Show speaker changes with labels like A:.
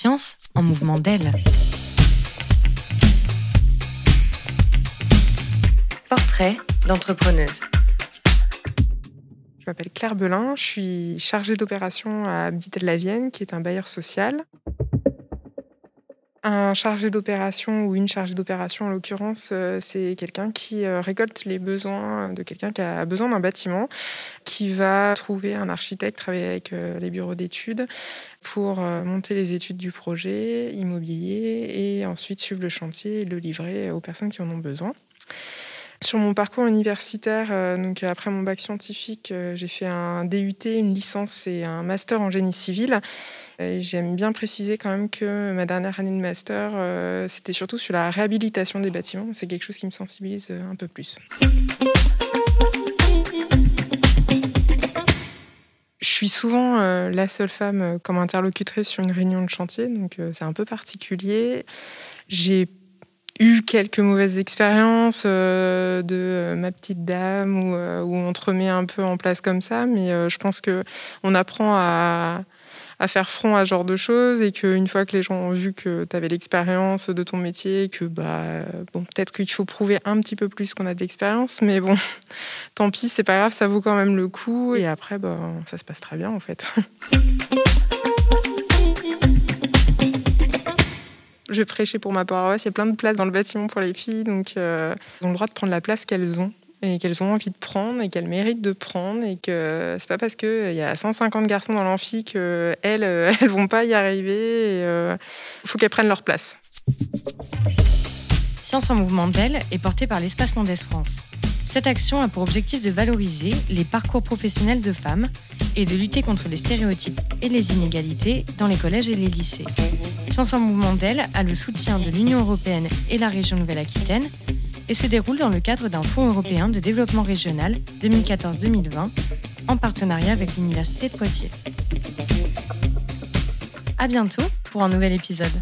A: Science en mouvement d'aile. Portrait d'entrepreneuse.
B: Je m'appelle Claire Belin, je suis chargée d'opération à Habitat de la Vienne, qui est un bailleur social. Un chargé d'opération ou une chargée d'opération en l'occurrence, euh, c'est quelqu'un qui euh, récolte les besoins de quelqu'un qui a besoin d'un bâtiment, qui va trouver un architecte, travailler avec euh, les bureaux d'études pour monter les études du projet immobilier et ensuite suivre le chantier et le livrer aux personnes qui en ont besoin. Sur mon parcours universitaire, après mon bac scientifique, j'ai fait un DUT, une licence et un master en génie civil. J'aime bien préciser quand même que ma dernière année de master, euh, c'était surtout sur la réhabilitation des bâtiments. C'est quelque chose qui me sensibilise un peu plus. Je suis souvent la seule femme comme interlocutrice sur une réunion de chantier, donc c'est un peu particulier. J'ai eu quelques mauvaises expériences euh, de euh, ma petite dame où, euh, où, on te remet un peu en place comme ça, mais je pense que on apprend à, à, faire front à ce genre de choses et qu'une fois que les gens ont vu que tu avais l'expérience de ton métier, que bah bon peut-être qu'il faut prouver un petit peu plus qu'on a de l'expérience, mais bon tant pis c'est pas grave, ça vaut quand même le coup et après bah, ça se passe très bien en fait. Je prêchais pour ma paroisse. Il y a plein de places dans le bâtiment pour les filles, donc euh, elles ont le droit de prendre la place qu'elles ont et qu'elles ont envie de prendre et qu'elles méritent de prendre et que c'est pas parce qu'il euh, y a 150 garçons dans l'amphi qu'elles elles, elles vont pas y arriver. Il euh, faut qu'elles prennent leur place.
A: Science en mouvement d'elle est portée par l'Espace Mondes France. Cette action a pour objectif de valoriser les parcours professionnels de femmes et de lutter contre les stéréotypes et les inégalités dans les collèges et les lycées. Chance en mouvement d'elle a le soutien de l'Union européenne et la région Nouvelle-Aquitaine et se déroule dans le cadre d'un fonds européen de développement régional 2014-2020 en partenariat avec l'Université de Poitiers. À bientôt pour un nouvel épisode.